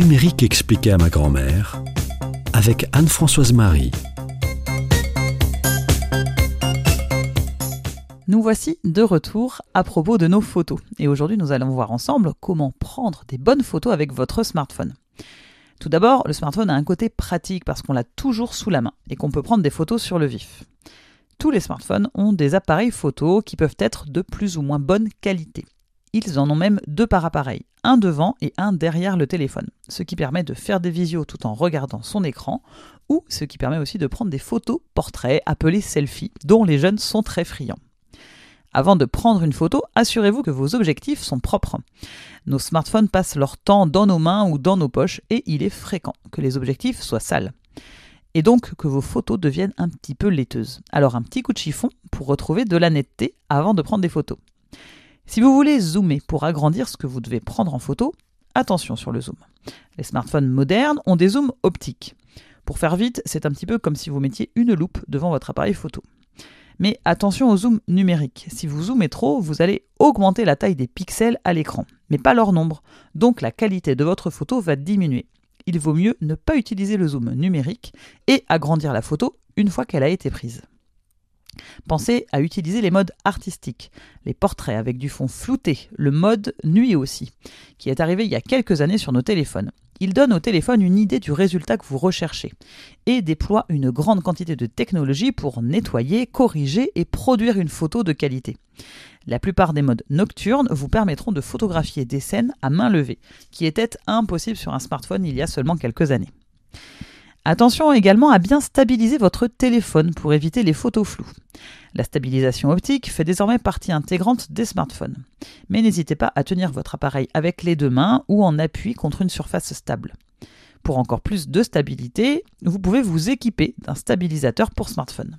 numérique expliqué à ma grand-mère avec Anne-Françoise Marie. Nous voici de retour à propos de nos photos. Et aujourd'hui, nous allons voir ensemble comment prendre des bonnes photos avec votre smartphone. Tout d'abord, le smartphone a un côté pratique parce qu'on l'a toujours sous la main et qu'on peut prendre des photos sur le vif. Tous les smartphones ont des appareils photo qui peuvent être de plus ou moins bonne qualité. Ils en ont même deux par appareil, un devant et un derrière le téléphone, ce qui permet de faire des visios tout en regardant son écran, ou ce qui permet aussi de prendre des photos portraits appelés selfies, dont les jeunes sont très friands. Avant de prendre une photo, assurez-vous que vos objectifs sont propres. Nos smartphones passent leur temps dans nos mains ou dans nos poches et il est fréquent que les objectifs soient sales. Et donc que vos photos deviennent un petit peu laiteuses. Alors un petit coup de chiffon pour retrouver de la netteté avant de prendre des photos. Si vous voulez zoomer pour agrandir ce que vous devez prendre en photo, attention sur le zoom. Les smartphones modernes ont des zooms optiques. Pour faire vite, c'est un petit peu comme si vous mettiez une loupe devant votre appareil photo. Mais attention au zoom numérique. Si vous zoomez trop, vous allez augmenter la taille des pixels à l'écran, mais pas leur nombre. Donc la qualité de votre photo va diminuer. Il vaut mieux ne pas utiliser le zoom numérique et agrandir la photo une fois qu'elle a été prise. Pensez à utiliser les modes artistiques, les portraits avec du fond flouté, le mode nuit aussi, qui est arrivé il y a quelques années sur nos téléphones. Il donne au téléphone une idée du résultat que vous recherchez et déploie une grande quantité de technologie pour nettoyer, corriger et produire une photo de qualité. La plupart des modes nocturnes vous permettront de photographier des scènes à main levée, qui étaient impossibles sur un smartphone il y a seulement quelques années. Attention également à bien stabiliser votre téléphone pour éviter les photos floues. La stabilisation optique fait désormais partie intégrante des smartphones. Mais n'hésitez pas à tenir votre appareil avec les deux mains ou en appui contre une surface stable. Pour encore plus de stabilité, vous pouvez vous équiper d'un stabilisateur pour smartphone.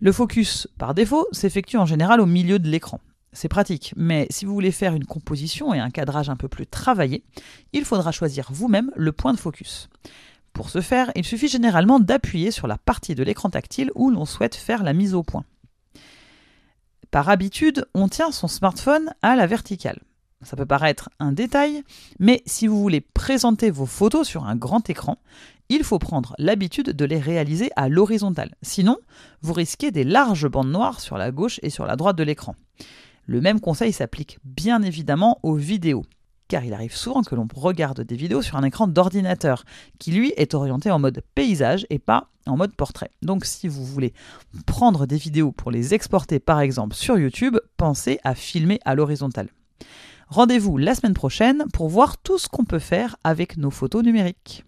Le focus, par défaut, s'effectue en général au milieu de l'écran. C'est pratique, mais si vous voulez faire une composition et un cadrage un peu plus travaillé, il faudra choisir vous-même le point de focus. Pour ce faire, il suffit généralement d'appuyer sur la partie de l'écran tactile où l'on souhaite faire la mise au point. Par habitude, on tient son smartphone à la verticale. Ça peut paraître un détail, mais si vous voulez présenter vos photos sur un grand écran, il faut prendre l'habitude de les réaliser à l'horizontale. Sinon, vous risquez des larges bandes noires sur la gauche et sur la droite de l'écran. Le même conseil s'applique bien évidemment aux vidéos car il arrive souvent que l'on regarde des vidéos sur un écran d'ordinateur, qui lui est orienté en mode paysage et pas en mode portrait. Donc si vous voulez prendre des vidéos pour les exporter par exemple sur YouTube, pensez à filmer à l'horizontale. Rendez-vous la semaine prochaine pour voir tout ce qu'on peut faire avec nos photos numériques.